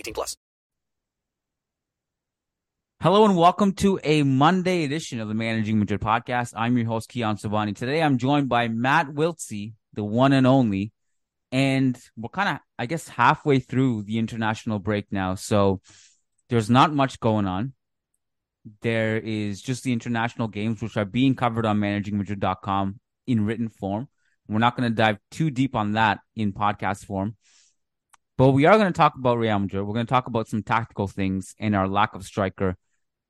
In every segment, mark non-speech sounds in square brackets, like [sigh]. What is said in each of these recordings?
18 plus. Hello and welcome to a Monday edition of the Managing Madrid podcast. I'm your host, Kiyan Sobhani. Today I'm joined by Matt Wiltse, the one and only. And we're kind of, I guess, halfway through the international break now. So there's not much going on. There is just the international games, which are being covered on managingmadrid.com in written form. We're not going to dive too deep on that in podcast form. But we are going to talk about Real Madrid. We're going to talk about some tactical things and our lack of striker.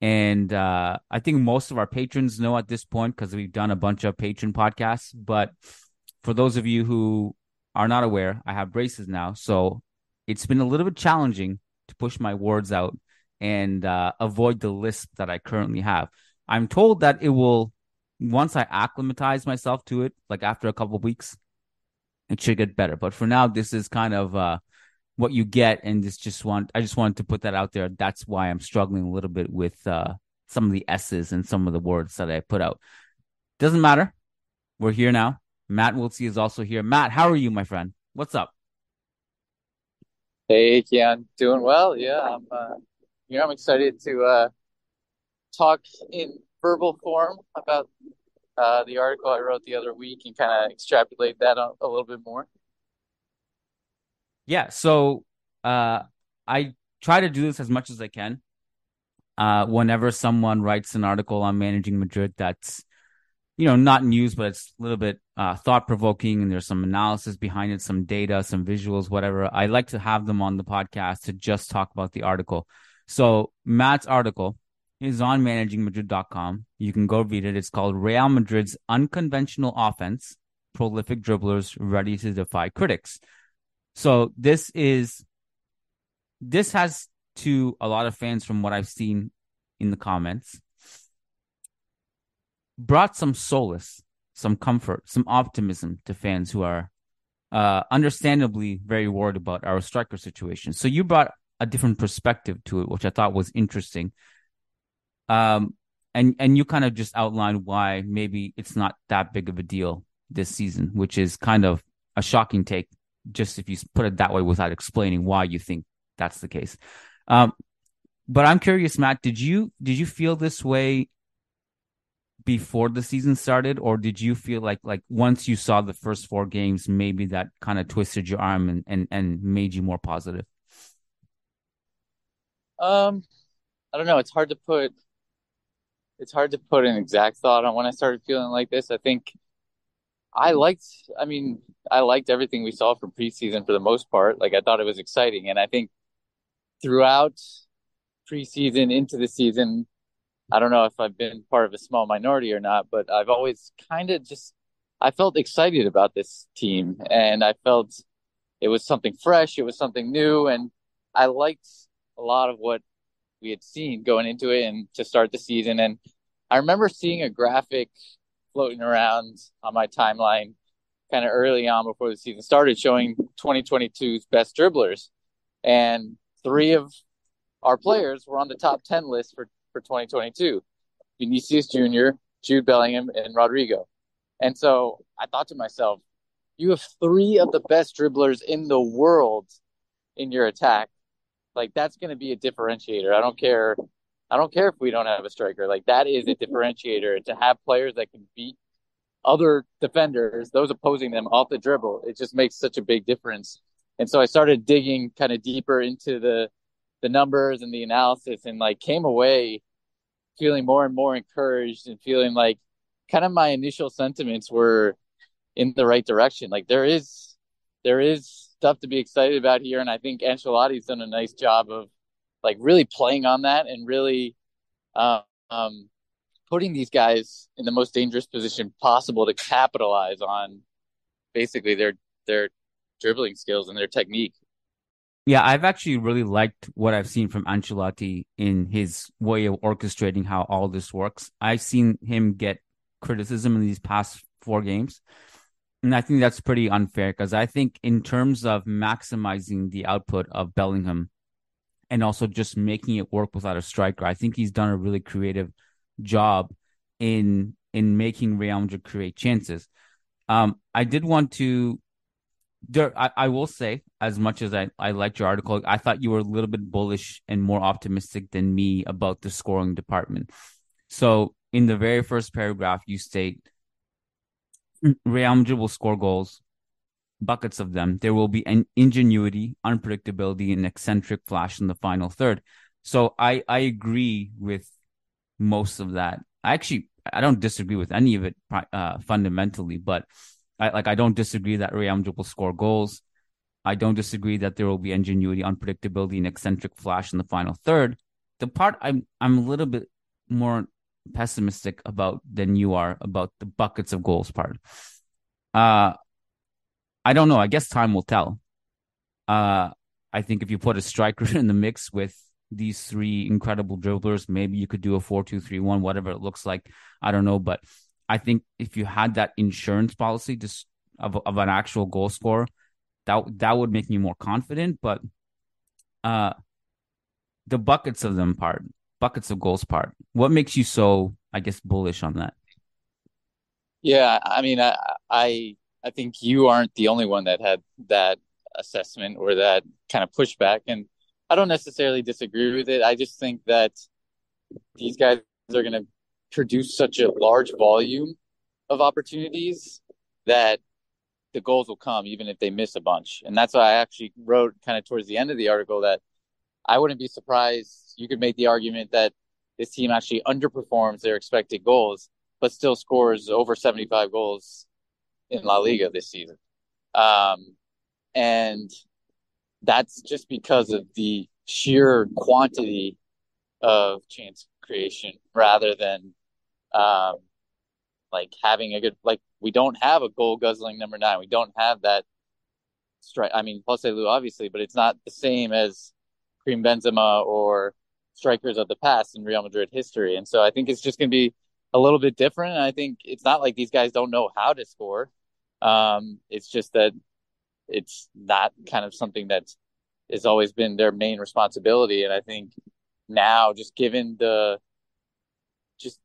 And uh, I think most of our patrons know at this point because we've done a bunch of patron podcasts. But for those of you who are not aware, I have braces now. So it's been a little bit challenging to push my words out and uh, avoid the lisp that I currently have. I'm told that it will, once I acclimatize myself to it, like after a couple weeks, it should get better. But for now, this is kind of uh, what you get, and just just want I just wanted to put that out there. That's why I'm struggling a little bit with uh, some of the S's and some of the words that I put out. Doesn't matter. We're here now. Matt Wiltse is also here. Matt, how are you, my friend? What's up? Hey, Kiyan, doing well. Yeah, I'm. Uh, you know, I'm excited to uh, talk in verbal form about uh, the article I wrote the other week and kind of extrapolate that a little bit more. Yeah, so uh, I try to do this as much as I can. Uh, whenever someone writes an article on managing Madrid that's, you know, not news, but it's a little bit uh, thought provoking and there's some analysis behind it, some data, some visuals, whatever. I like to have them on the podcast to just talk about the article. So Matt's article is on managingmadrid.com. You can go read it. It's called Real Madrid's Unconventional Offense, Prolific Dribblers Ready to Defy Critics. So this is this has to a lot of fans from what I've seen in the comments brought some solace, some comfort, some optimism to fans who are uh, understandably very worried about our striker situation. So you brought a different perspective to it, which I thought was interesting. Um, and and you kind of just outlined why maybe it's not that big of a deal this season, which is kind of a shocking take just if you put it that way without explaining why you think that's the case. Um, but I'm curious, Matt, did you did you feel this way before the season started, or did you feel like like once you saw the first four games, maybe that kind of twisted your arm and, and and made you more positive? Um, I don't know. It's hard to put. It's hard to put an exact thought on when I started feeling like this. I think I liked. I mean, I liked everything we saw from preseason for the most part. Like I thought it was exciting, and I think throughout preseason into the season, I don't know if I've been part of a small minority or not, but I've always kind of just I felt excited about this team, and I felt it was something fresh, it was something new, and I liked a lot of what we had seen going into it and to start the season. And I remember seeing a graphic floating around on my timeline kind of early on before the season started showing 2022's best dribblers. and three of our players were on the top 10 list for, for 2022 Vinicius Jr., Jude Bellingham, and Rodrygo. And so I thought to myself, you have three of the best dribblers in the world in your attack. Like that's going to be a differentiator. I don't care. I don't care if we don't have a striker. Like that is a mm-hmm. differentiator to have players that can beat other defenders, those opposing them off the dribble. It just makes such a big difference. And so I started digging kind of deeper into the the numbers and the analysis and like came away feeling more and more encouraged and feeling like kind of my initial sentiments were in the right direction. Like there is there is stuff to be excited about here, and I think Ancelotti's done a nice job of like really playing on that and really um, um, putting these guys in the most dangerous position possible to capitalize on basically their their dribbling skills and their technique. Yeah, I've actually really liked what I've seen from Ancelotti in his way of orchestrating how all this works. I've seen him get criticism in these past four games. And I think that's pretty unfair because I think, in terms of maximizing the output of Bellingham and also just making it work without a striker, I think he's done a really creative job in in making Real Madrid create chances. Um, I did want to there, I, I will say, as much as I, I liked your article, I thought you were a little bit bullish and more optimistic than me about the scoring department. So, in the very first paragraph, you state Real Madrid will score goals, buckets of them. There will be an ingenuity, unpredictability, and eccentric flash in the final third. So, I, I agree with most of that. I actually I don't disagree with any of it uh, fundamentally, but I like I don't disagree that Real Madrid will score goals. I don't disagree that there will be ingenuity, unpredictability, and eccentric flash in the final third. The part I'm I'm a little bit more pessimistic about than you are about the buckets of goals part. Uh I don't know. I guess time will tell. Uh I think if you put a striker [laughs] in the mix with these three incredible dribblers, maybe you could do a four-two-three-one, whatever it looks like. I don't know, but I think if you had that insurance policy just of of an actual goal scorer, that that would make me more confident. But uh, the buckets of them part, buckets of goals part, what makes you so, I guess, bullish on that? Yeah, I mean, I I I think you aren't the only one that had that assessment or that kind of pushback, and I don't necessarily disagree with it. I just think that these guys are going to produce such a large volume of opportunities that the goals will come even if they miss a bunch. And that's why I actually wrote kind of towards the end of the article that I wouldn't be surprised. You could make the argument that this team actually underperforms their expected goals, but still scores over 75 goals in La Liga this season. Um, and that's just because of the sheer quantity of chance creation rather than um, like having a good like we don't have a goal guzzling number nine. We don't have that strike. I mean, Joselu obviously, but it's not the same as Karim Benzema or strikers of the past in Real Madrid history. And so I think it's just going to be a little bit different. And I think it's not like these guys don't know how to score. Um, it's just that it's not kind of something that has always been their main responsibility. And I think now, just given the just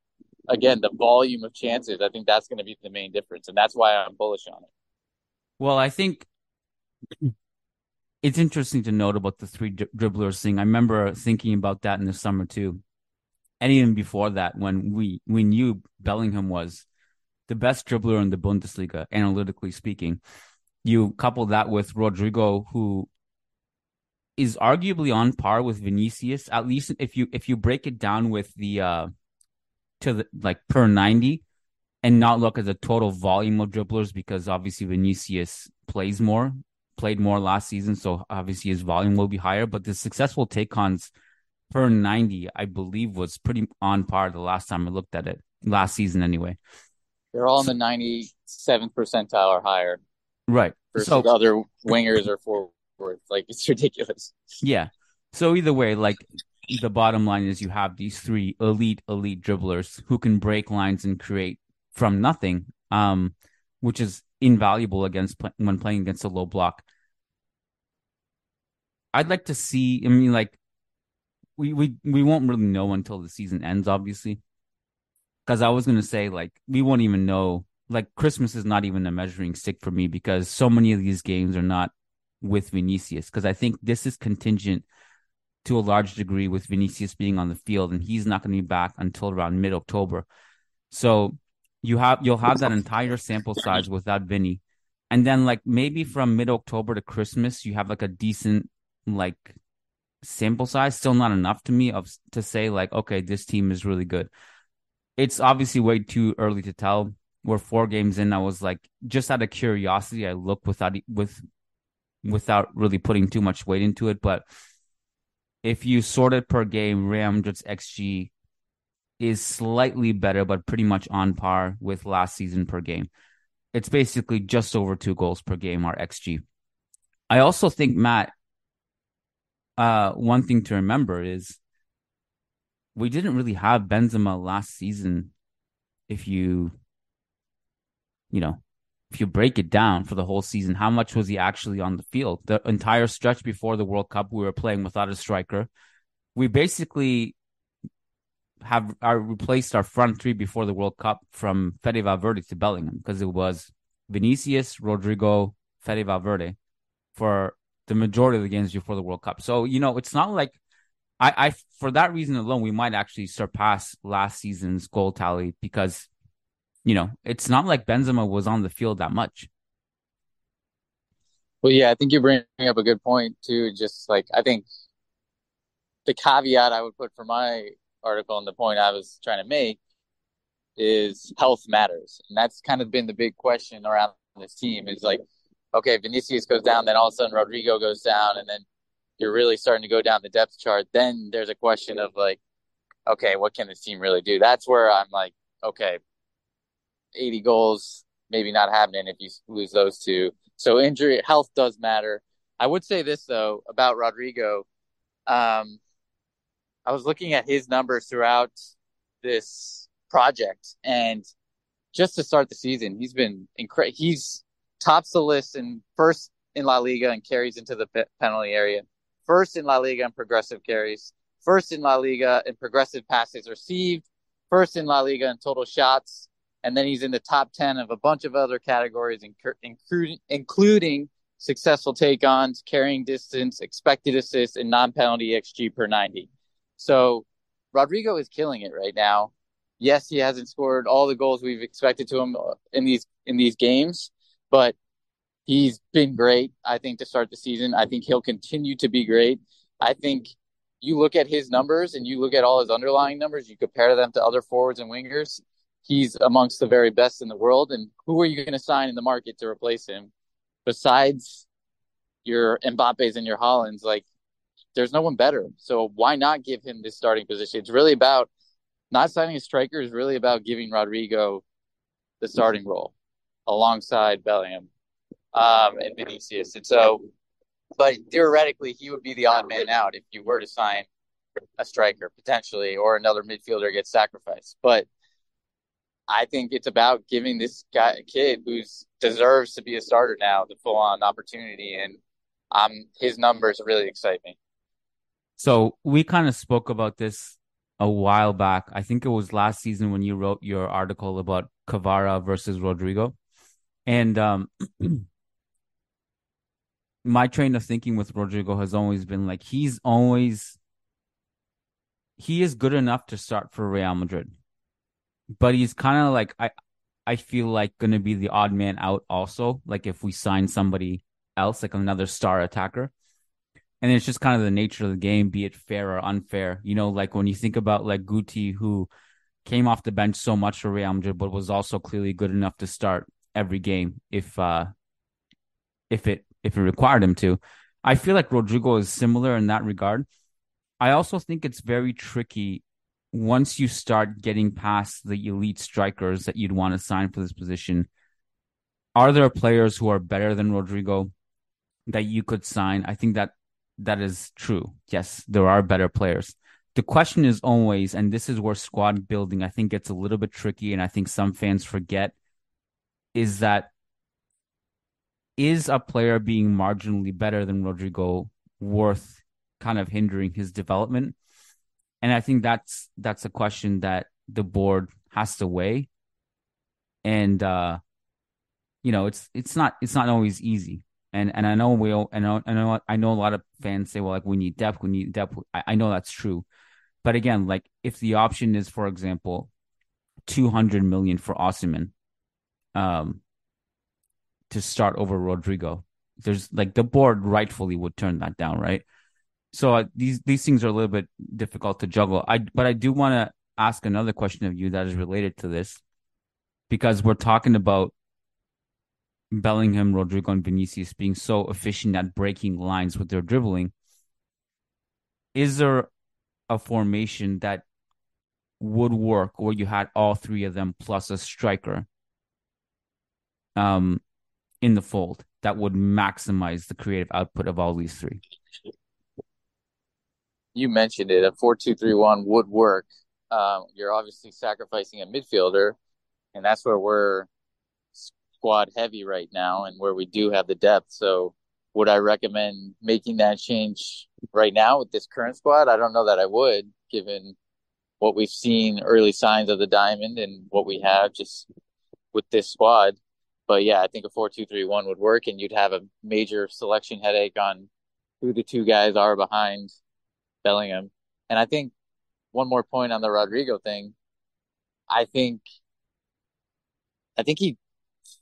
again the volume of chances, I think that's going to be the main difference, and that's why I'm bullish on it. Well, I think it's interesting to note about the three dribblers thing. I remember thinking about that in the summer too, and even before that, when we we knew Bellingham was the best dribbler in the Bundesliga, analytically speaking. You couple that with Rodrygo, who is arguably on par with Vinicius, at least if you if you break it down with the uh to the like per 90 and not look at the total volume of dribblers because obviously Vinicius plays more, played more last season, so obviously his volume will be higher. But the successful take ons per 90, I believe, was pretty on par the last time I looked at it, last season anyway. They're all in the 97th percentile or higher. Right. Versus so, other wingers or forwards. Like, it's ridiculous. Yeah. So either way, like the bottom line is you have these three elite, elite dribblers who can break lines and create from nothing, um, which is invaluable against when playing against a low block. I'd like to see. I mean, like we we we won't really know until the season ends, obviously. Because I was gonna say like we won't even know. Like Christmas is not even a measuring stick for me because so many of these games are not with Vinicius. Because I think this is contingent to a large degree with Vinicius being on the field, and he's not going to be back until around mid October. So you have you'll have that entire sample size without Vinny, and then like maybe from mid October to Christmas, you have like a decent like sample size. Still not enough to me of to say like okay, this team is really good. It's obviously way too early to tell. We're four games in. I was like just out of curiosity, I looked without with without really putting too much weight into it, but if you sort it per game, Real Madrid's XG is slightly better, but pretty much on par with last season per game. It's basically just over two goals per game, our XG. I also think, Matt, uh, one thing to remember is we didn't really have Benzema last season. If you, you know, if you break it down for the whole season, how much was he actually on the field? The entire stretch before the World Cup, we were playing without a striker. We basically have our replaced our front three before the World Cup from Fede Valverde to Bellingham because it was Vinicius, Rodrygo, Fede Valverde for the majority of the games before the World Cup. So you know, it's not like I, I for that reason alone, we might actually surpass last season's goal tally because you know it's not like Benzema was on the field that much. Well, yeah, I think you're bringing up a good point too. Just like I think the caveat I would put for my article and the point I was trying to make is health matters. And that's kind of been the big question around this team is like, okay, Vinicius goes down, then all of a sudden Rodrygo goes down, and then you're really starting to go down the depth chart. Then there's a question of like, okay, what can this team really do? That's where I'm like, okay, 80 goals, maybe not happening if you lose those two. So injury health does matter. I would say this though about Rodrygo. Um, I was looking at his numbers throughout this project, and just to start the season, he's been incredible. He's tops the list and first in La Liga and carries into the pe- penalty area, first in La Liga in progressive carries, first in La Liga in progressive passes received, first in La Liga in total shots, and then he's in the top 10 of a bunch of other categories, including, including successful take ons, carrying distance, expected assists, and non penalty XG per 90. So Rodrygo is killing it right now. Yes, he hasn't scored all the goals we've expected to him uh, in these in these games, but he's been great. I think to start the season, I think he'll continue to be great. I think you look at his numbers and you look at all his underlying numbers, you compare them to other forwards and wingers. He's amongst the very best in the world. And who are you going to sign in the market to replace him besides your Mbappe's and your Haalands? Like there's no one better. So why not give him this starting position? It's really about not signing a striker is really about giving Rodrygo the starting role alongside Bellingham um, and Vinicius. And so, but theoretically, he would be the odd man out if you were to sign a striker potentially or another midfielder gets sacrificed. But I think it's about giving this guy, kid who deserves to be a starter now, the full on opportunity. And um, his numbers really excite me. So we kind of spoke about this a while back. I think it was last season when you wrote your article about Kvara versus Rodrygo. And um, [clears throat] my train of thinking with Rodrygo has always been like he's always he is good enough to start for Real Madrid. But he's kind of like I I feel like going to be the odd man out also, like if we sign somebody else like another star attacker and it's just kind of the nature of the game, be it fair or unfair. You know, like when you think about like Guti, who came off the bench so much for Real Madrid, but was also clearly good enough to start every game if uh if it if it required him to. I feel like Rodrygo is similar in that regard. I also think it's very tricky once you start getting past the elite strikers that you'd want to sign for this position. Are there players who are better than Rodrygo that you could sign? I think that that is true. Yes, there are better players. The question is always, and this is where squad building I think gets a little bit tricky, and I think some fans forget, is that is a player being marginally better than Rodrygo worth kind of hindering his development? And I think that's that's a question that the board has to weigh. And uh, you know, it's it's not it's not always easy. And and I know we all, know I know I know a lot of fans say, well, like we need depth, we need depth. I, I know that's true, but again, like if the option is, for example, two hundred million for Osimhen, um, to start over Rodrygo. there's like the board rightfully would turn that down, right? So uh, these these things are a little bit difficult to juggle. I but I do want to ask another question of you that is related to this, because we're talking about Bellingham, Rodrygo, and Vinicius being so efficient at breaking lines with their dribbling. Is there a formation that would work where you had all three of them plus a striker um in the fold that would maximize the creative output of all these three? You mentioned it. A four-two-three-one would work. Um, you're obviously sacrificing a midfielder, and that's where we're squad heavy right now and where we do have the depth. So would I recommend making that change right now with this current squad? I don't know that I would, given what we've seen early signs of the diamond and what we have just with this squad. But yeah, I think a four-two-three-one would work, and you'd have a major selection headache on who the two guys are behind Bellingham. And I think one more point on the Rodrygo thing. I think I think he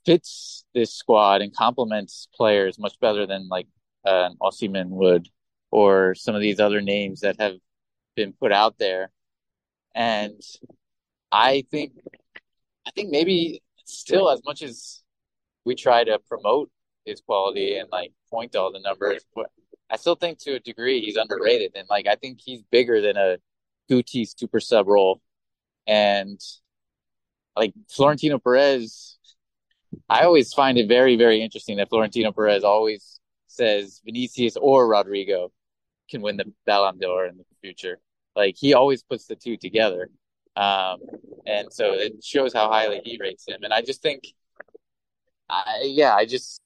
fits this squad and complements players much better than like uh, Osimhen would, or some of these other names that have been put out there. And I think, I think maybe still as much as we try to promote his quality and like point to all the numbers, but I still think to a degree he's underrated. And like I think he's bigger than a Guti super sub role. And like Florentino Perez I always find it very, very interesting that Florentino Perez always says Vinicius or Rodrygo can win the Ballon d'Or in the future. Like he always puts the two together. Um, and so it shows how highly he rates him. And I just think, I, yeah, I just,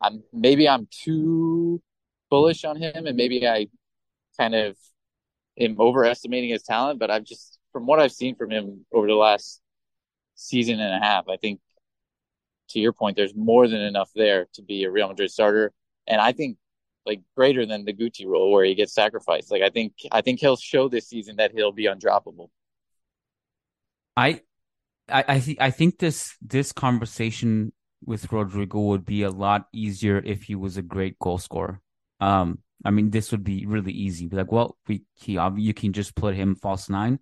I'm maybe I'm too bullish on him, and maybe I kind of am overestimating his talent. But I've just, from what I've seen from him over the last season and a half, I think to your point, there's more than enough there to be a Real Madrid starter, and I think like greater than the Guti role where he gets sacrificed. Like I think I think he'll show this season that he'll be undroppable. I I I, th- I think this this conversation with Rodrygo would be a lot easier if he was a great goal scorer. Um, I mean, this would be really easy. Be like, well, we he you can just put him false nine,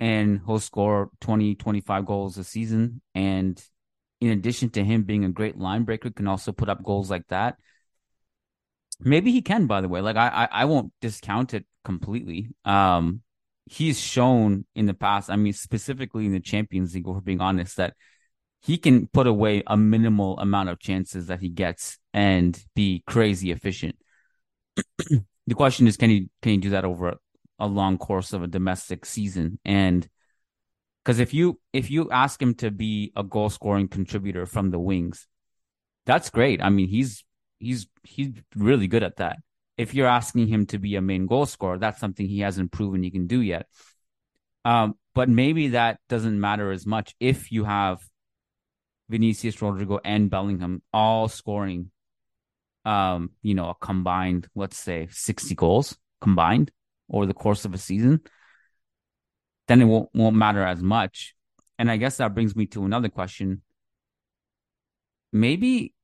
and he'll score 20, 25 goals a season, and in addition to him being a great line breaker, can also put up goals like that. Maybe he can, by the way. Like I, I, I won't discount it completely. Um, he's shown in the past. I mean, specifically in the Champions League, we're being honest, that he can put away a minimal amount of chances that he gets and be crazy efficient. [clears throat] the question is, can he can he do that over a, a long course of a domestic season? And because if you if you ask him to be a goal scoring contributor from the wings, that's great. I mean, he's he's he's really good at that. If you're asking him to be a main goal scorer, that's something he hasn't proven he can do yet. Um, but maybe that doesn't matter as much if you have Vinicius Rodrygo and Bellingham all scoring um, you know, a combined, let's say 60 goals combined over the course of a season then it won't won't matter as much. And I guess that brings me to another question. Maybe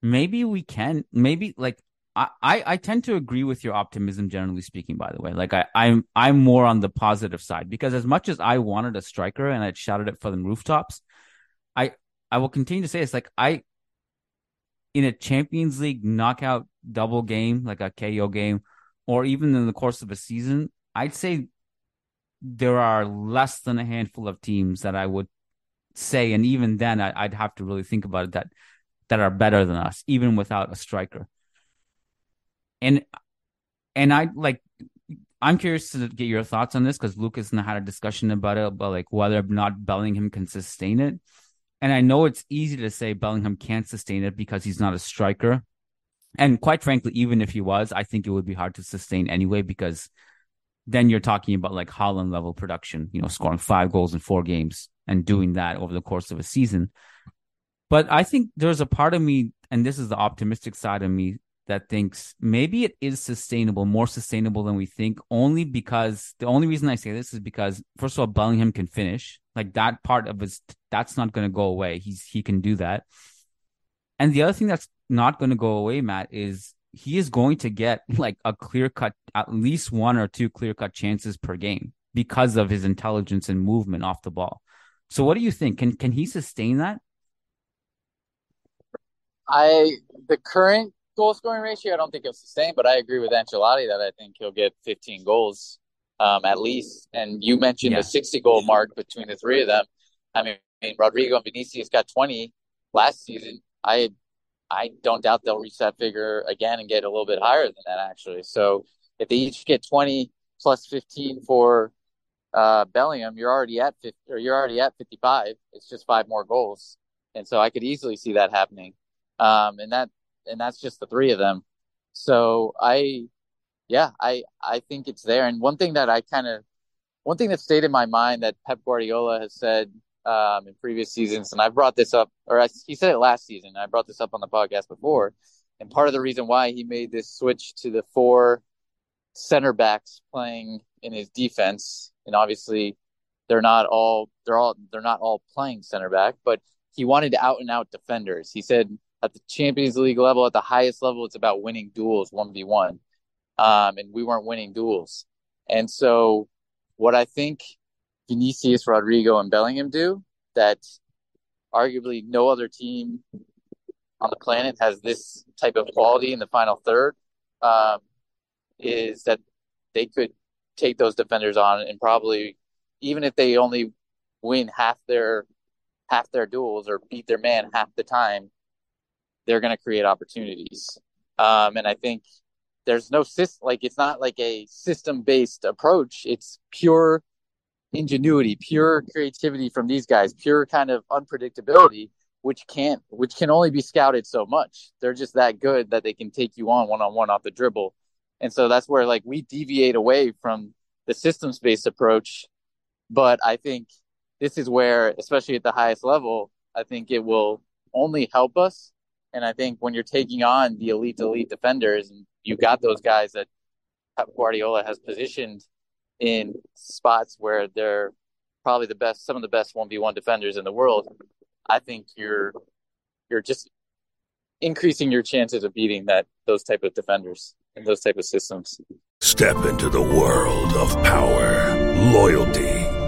maybe we can maybe like I, I, I tend to agree with your optimism generally speaking, by the way. Like I, I'm I'm more on the positive side because as much as I wanted a striker and I'd shouted it for the rooftops, I I will continue to say it's like I in a Champions League knockout double game, like a KO game, or even in the course of a season, I'd say there are less than a handful of teams that I would say, and even then, I, would have to really think about it that that are better than us, even without a striker. And and I like, I'm curious to get your thoughts on this because Lucas and I had a discussion about it about like whether or not Bellingham can sustain it. And I know it's easy to say Bellingham can't sustain it because he's not a striker. And quite frankly, even if he was, I think it would be hard to sustain anyway because then you're talking about like Haaland level production, you know, scoring five goals in four games and doing that over the course of a season. But I think there's a part of me, and this is the optimistic side of me, that thinks maybe it is sustainable, more sustainable than we think, only because the only reason I say this is because first of all, Bellingham can finish. Like that part of his that's not gonna go away. He's he can do that. And the other thing that's not gonna go away, Matt, is he is going to get [laughs] like a clear cut, at least one or two clear cut chances per game because of his intelligence and movement off the ball. So what do you think? Can can he sustain that? I the current goal scoring ratio, I don't think he'll sustain, but I agree with Ancelotti that I think he'll get 15 goals um, at least. And you mentioned Yeah. the 60 goal mark between the three of them. I mean, Rodrygo and Vinicius got 20 last season. I I don't doubt they'll reach that figure again and get a little bit higher than that actually. So if they each get 20 plus 15 for uh, Bellingham, you're already at 50, or you're already at 55. It's just five more goals, and so I could easily see that happening. Um, and that and that's just the three of them. So I, yeah, I I think it's there. And one thing that I kind of, one thing that stayed in my mind that Pep Guardiola has said um, in previous seasons, and I brought this up, or I, he said it last season. I brought this up on the podcast before, and part of the reason why he made this switch to the four center backs playing in his defense, and obviously they're not all they're all they're not all playing center back, but he wanted out and out defenders. He said at the Champions League level, at the highest level, it's about winning duels one v one, um, and we weren't winning duels. And so, what I think Vinicius, Rodrygo, and Bellingham do that arguably no other team on the planet has this type of quality in the final third um, is that they could take those defenders on and probably even if they only win half their half their duels or beat their man half the time they're going to create opportunities. Um, and i think there's no system like it's not like a system based approach. It's pure ingenuity pure creativity from these guys pure kind of unpredictability which can't which can only be scouted so much. They're just that good that they can take you on one on one off the dribble. And so that's where like we deviate away from the systems based approach. But i think this is where especially at the highest level i think it will only help us and i think when you're taking on the elite elite defenders and you got those guys that Pep Guardiola has positioned in spots where they're probably the best some of the best 1v1 defenders in the world i think you're you're just increasing your chances of beating that those type of defenders and those type of systems. Step into the world of power, loyalty,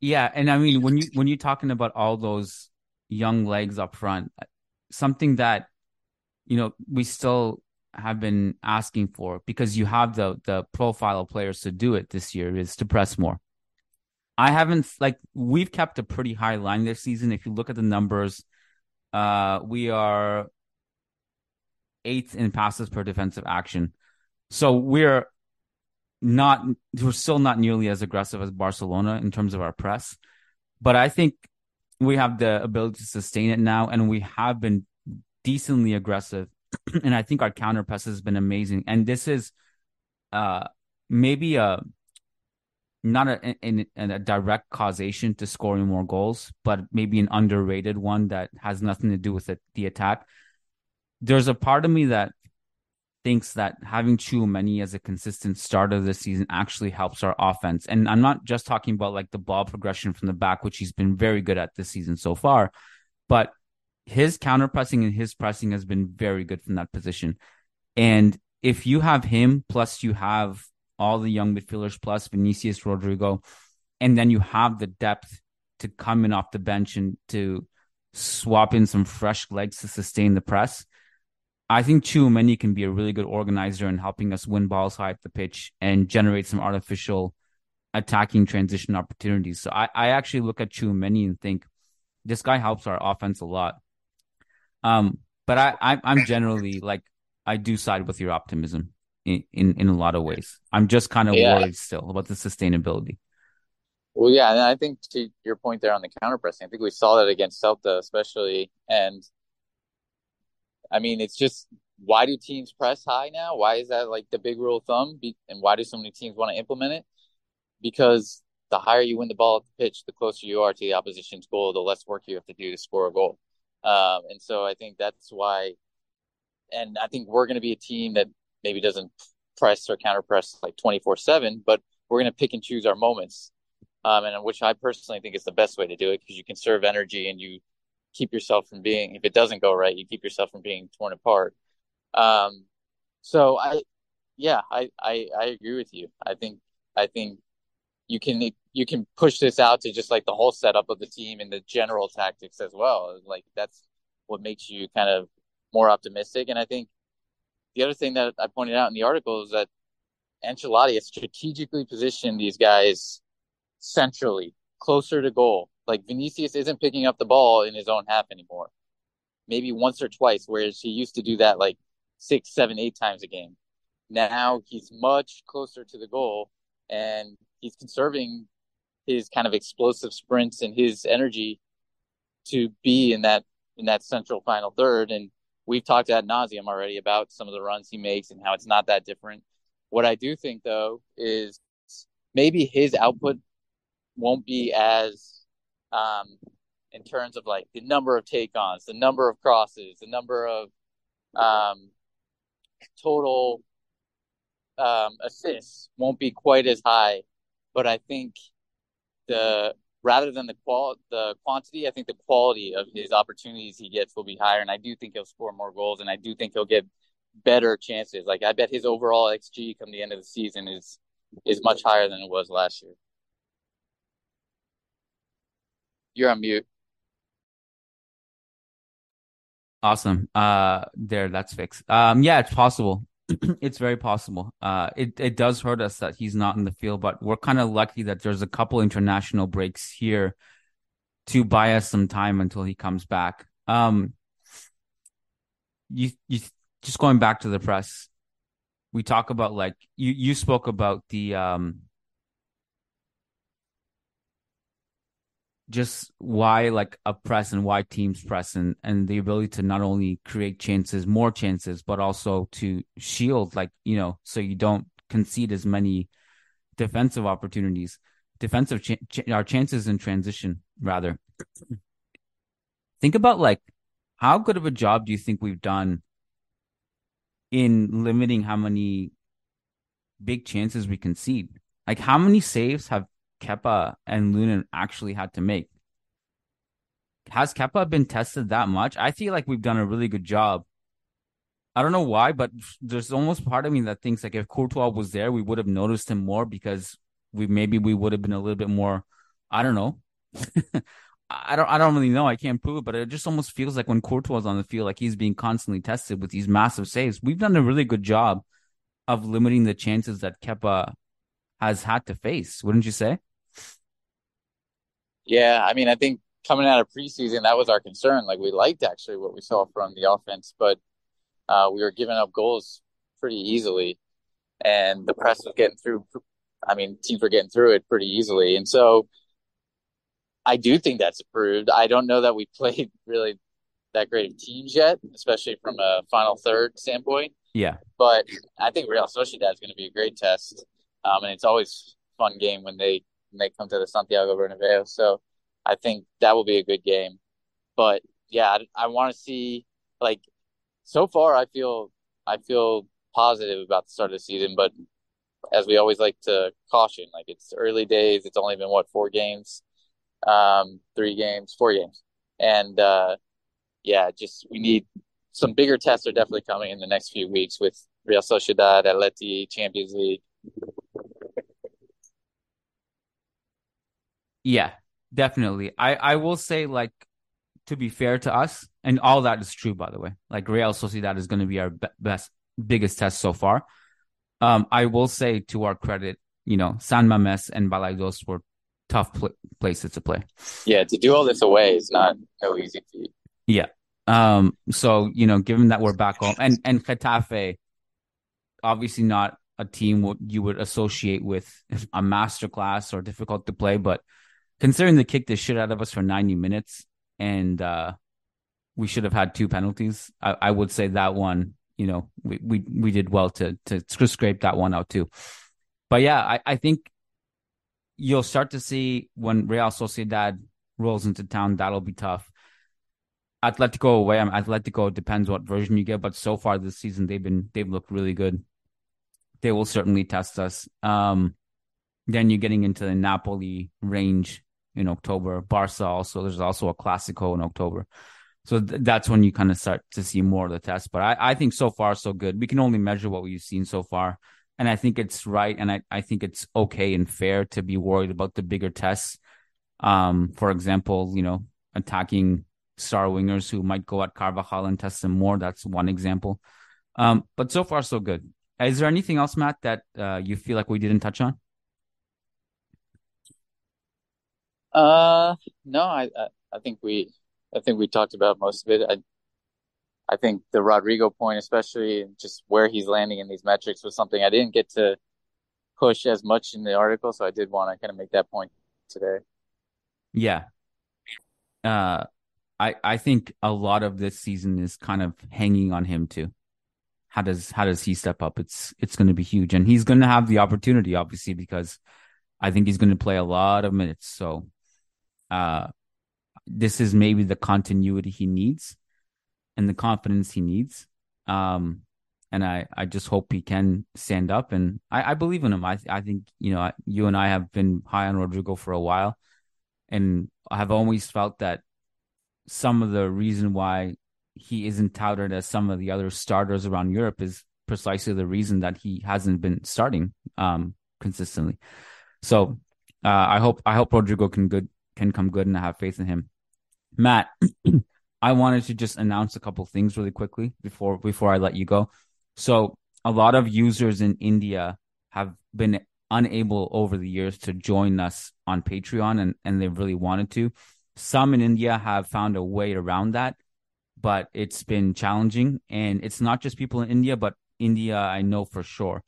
Yeah, and I mean when you when you're talking about all those young legs up front, something that you know we still have been asking for because you have the the profile of players to do it this year is to press more. I haven't like we've kept a pretty high line this season. If you look at the numbers, uh, we are eighth in passes per defensive action. So we're not we're still not nearly as aggressive as Barcelona in terms of our press, but I think we have the ability to sustain it now, and we have been decently aggressive, [clears throat] and I think our counter press has been amazing. And this is, uh, maybe a not a, in, in a direct causation to scoring more goals, but maybe an underrated one that has nothing to do with it, the attack. There's a part of me that thinks that having Tchouameni as a consistent starter this season actually helps our offense. And I'm not just talking about like the ball progression from the back, which he's been very good at this season so far, but his counter pressing and his pressing has been very good from that position. And if you have him, plus you have all the young midfielders, plus Vinicius Rodrygo, and then you have the depth to come in off the bench and to swap in some fresh legs to sustain the press. I think Tchouameni can be a really good organizer in helping us win balls high at the pitch and generate some artificial attacking transition opportunities. So I, I actually look at Tchouameni and think this guy helps our offense a lot. Um, but I, I I'm generally like I do side with your optimism in, in, in a lot of ways. I'm just kind of Yeah. worried still about the sustainability. Well, yeah, and I think to your point there on the counter pressing, I think we saw that against Celta, especially. And I mean, it's just why do teams press high now? Why is that like the big rule of thumb? Be- And why do so many teams want to implement it? Because the higher you win the ball at the pitch, the closer you are to the opposition's goal, the less work you have to do to score a goal. Um, and so I think that's why. And I think we're going to be a team that maybe doesn't press or counter press like 24 7, but we're going to pick and choose our moments um, and which I personally think is the best way to do it because you conserve energy and you keep yourself from being, if it doesn't go right, you keep yourself from being torn apart. Um, so I, yeah, I, I, I agree with you. I think, I think you can, you can push this out to just like the whole setup of the team and the general tactics as well. Like that's what makes you kind of more optimistic. And I think the other thing that I pointed out in the article is that Ancelotti has strategically positioned these guys centrally, closer to goal. Like Vinicius isn't picking up the ball in his own half anymore. Maybe once or twice, whereas he used to do that like six, seven, eight times a game. Now he's much closer to the goal and he's conserving his kind of explosive sprints and his energy to be in that in that central final third. And we've talked ad nauseum already about some of the runs he makes and how it's not that different. What I do think though is maybe his output won't be as um in terms of like the number of take ons, the number of crosses, the number of um total um assists won't be quite as high. But I think the rather than the qual the quantity, I think the quality of his opportunities he gets will be higher. And I do think he'll score more goals and I do think he'll get better chances. Like I bet his overall XG come the end of the season is is much higher than it was last year. You're on mute. Awesome. Uh, there, that's fixed. Um, yeah, it's possible. [clears throat] it's very possible. Uh, it it does hurt us that he's not in the field, but we're kind of lucky that there's a couple international breaks here to buy us some time until he comes back. Um, you you just going back to the press. We talk about like you you spoke about the um just why like a press and why teams press and, and the ability to not only create chances, more chances, but also to shield, like, you know, so you don't concede as many defensive opportunities, defensive ch- ch- our chances in transition, rather. Think about like how good of a job do you think we've done in limiting how many big chances we concede? Like how many saves have Kepa and Lunin actually had to make. Has Kepa been tested that much? I feel like we've done a really good job. I don't know why, but there's almost part of me that thinks like if Courtois was there, we would have noticed him more because we maybe we would have been a little bit more. I don't know. [laughs] I don't. I don't really know. I can't prove it, but it just almost feels like when Courtois is on the field, like he's being constantly tested with these massive saves. We've done a really good job of limiting the chances that Kepa has had to face. Wouldn't you say? Yeah, I mean, I think coming out of preseason, that was our concern. Like we liked actually what we saw from the offense, but uh, we were giving up goals pretty easily, and the press was getting through. I mean, teams were getting through it pretty easily, and so I do think that's improved. I don't know that we [laughs] played really that great of teams yet, especially from a final third standpoint. Yeah. But I think Real Sociedad is going to be a great test, um, and it's always fun game when they they come to the Santiago Bernabeu. So I think that will be a good game. But yeah, I, I want to see like so far. I feel I feel positive about the start of the season, but as we always like to caution, like it's early days. It's only been what four games, um, three games, four games, and uh, yeah, just we need some bigger tests are definitely coming in the next few weeks with Real Sociedad, Atleti, Champions League. Yeah, definitely. I I will say like to be fair to us, and all that is true, by the way. Like Real Sociedad is going to be our be- best, biggest test so far. Um, I will say to our credit, you know, San Mames and Balaidos were tough pl- places to play. Yeah, to do all this away is not no easy feat. Yeah. Um, so, you know, given that we're back home and, and Getafe, obviously not a team what you would associate with a masterclass or difficult to play, but considering they kicked the shit out of us for 90 minutes and, uh, we should have had two penalties. I, I would say that one, you know, we, we, we did well to, to scrape that one out too. But yeah, I, I think you'll start to see when Real Sociedad rolls into town, that'll be tough. Atletico away, I mean, Atletico depends what version you get, but so far this season they've been they've looked really good. They will certainly test us. Um, then you're getting into the Napoli range in October. Barca also there's also a Classico in October. So th- that's when you kind of start to see more of the test. But I, I think so far so good. We can only measure what we've seen so far. And I think it's right and I, I think it's okay and fair to be worried about the bigger tests. Um, for example, you know, attacking star wingers who might go at Carvajal and test them more. That's one example. Um, but so far, so good. Is there anything else, Matt, that uh, you feel like we didn't touch on? Uh, no, I, I, I think we, I think we talked about most of it. I, I think the Rodrygo point, especially just where he's landing in these metrics, was something I didn't get to push as much in the article, so I did want to kind of make that point today. Yeah. Uh, I I think a lot of this season is kind of hanging on him too. How does how does he step up? It's it's going to be huge, and he's going to have the opportunity, obviously, because I think he's going to play a lot of minutes. So, uh, this is maybe the continuity he needs, and the confidence he needs. Um, and I I just hope he can stand up, and I I believe in him. I I think you know you and I have been high on Rodrygo for a while, and I have always felt that some of the reason why he isn't touted as some of the other starters around Europe is precisely the reason that he hasn't been starting um, consistently. So uh, I hope I hope Rodrygo can good can come good and I have faith in him. Matt, [clears throat] I wanted to just announce a couple things really quickly before before I let you go. So a lot of users in India have been unable over the years to join us on Patreon and, and they really wanted to. Some in India have found a way around that, but it's been challenging. And it's not just people in India, but India, I know for sure.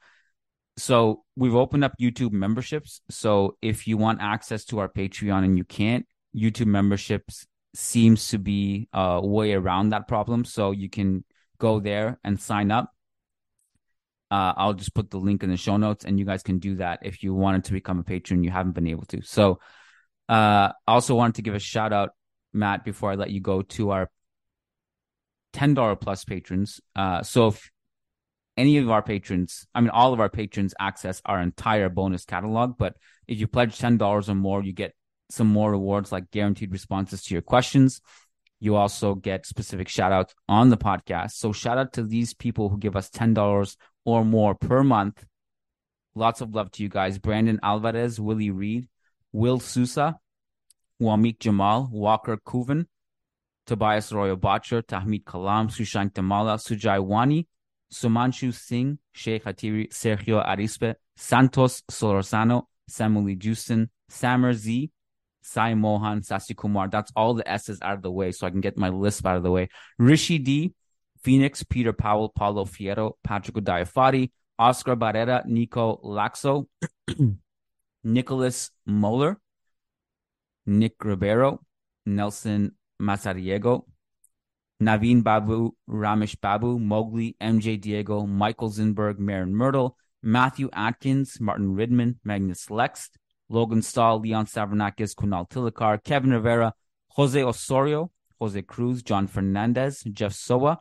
So we've opened up YouTube memberships. So if you want access to our Patreon and you can't, YouTube memberships seems to be a way around that problem. So you can go there and sign up. Uh, I'll just put the link in the show notes, and you guys can do that if you wanted to become a patron. You haven't been able to. So uh, I also wanted to give a shout out, Matt, before I let you go to our $10 plus patrons. Uh, so if any of our patrons, I mean, all of our patrons access our entire bonus catalog, but if you pledge $10 or more, you get some more rewards like guaranteed responses to your questions. You also get specific shout outs on the podcast. So shout out to these people who give us $10 or more per month. Lots of love to you guys. Brandon Alvarez, Willie Reed, Will Sousa, Wamik Jamal, Walker Kuvan, Tobias Royal Botcher, Tahmid Kalam, Sushank Tamala, Sujai Wani, Sumanshu Singh, Sheikh Hatiri, Sergio Arispe, Santos Solorzano, Samuel Justin, Samer Z, Sai Mohan, Sasi Kumar. That's all the S's out of the way so I can get my list out of the way. Rishi D, Phoenix, Peter Powell, Paulo Fierro, Patrick Diafati, Oscar Barrera, Nico Laxo, [clears throat] Nicholas Moeller, Nick Ribeiro, Nelson Masariego, Naveen Babu, Ramesh Babu, Mowgli, MJ Diego, Michael Zinberg, Marin Myrtle, Matthew Atkins, Martin Ridman, Magnus Lex, Logan Stahl, Leon Savernakis, Kunal Tilakar, Kevin Rivera, Jose Osorio, Jose Cruz, John Fernandez, Jeff Soa,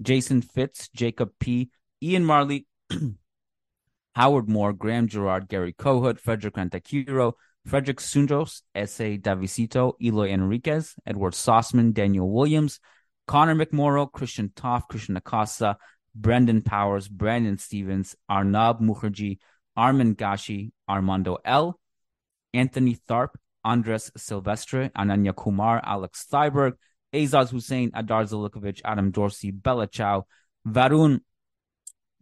Jason Fitz, Jacob P, Ian Marley, [clears throat] Howard Moore, Graham Gerard, Gary Kohut, Frederick Rantakiro, Frederick Sundros, S.A. Davisito, Eloy Enriquez, Edward Sossman, Daniel Williams, Connor McMorrow, Christian Toff, Christian Acosta, Brendan Powers, Brandon Stevens, Arnab Mukherjee, Armin Gashi, Armando L, Anthony Tharp, Andres Silvestre, Ananya Kumar, Alex Steiberg, Azaz Hussein, Adar Zalikovic, Adam Dorsey, Bella Chow, Varun,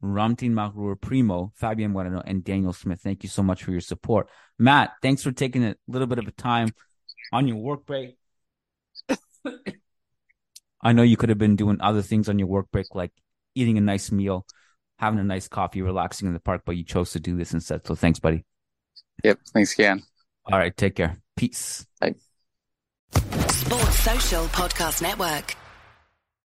Ramtin Mahrur, Primo, Fabian Moreno, and Daniel Smith. Thank you so much for your support. Matt, thanks for taking a little bit of a time on your work break. [laughs] I know you could have been doing other things on your work break, like eating a nice meal, having a nice coffee, relaxing in the park, but you chose to do this instead. So thanks, buddy. Yep. Thanks again. All right. Take care. Peace. Bye. Sports Social Podcast Network.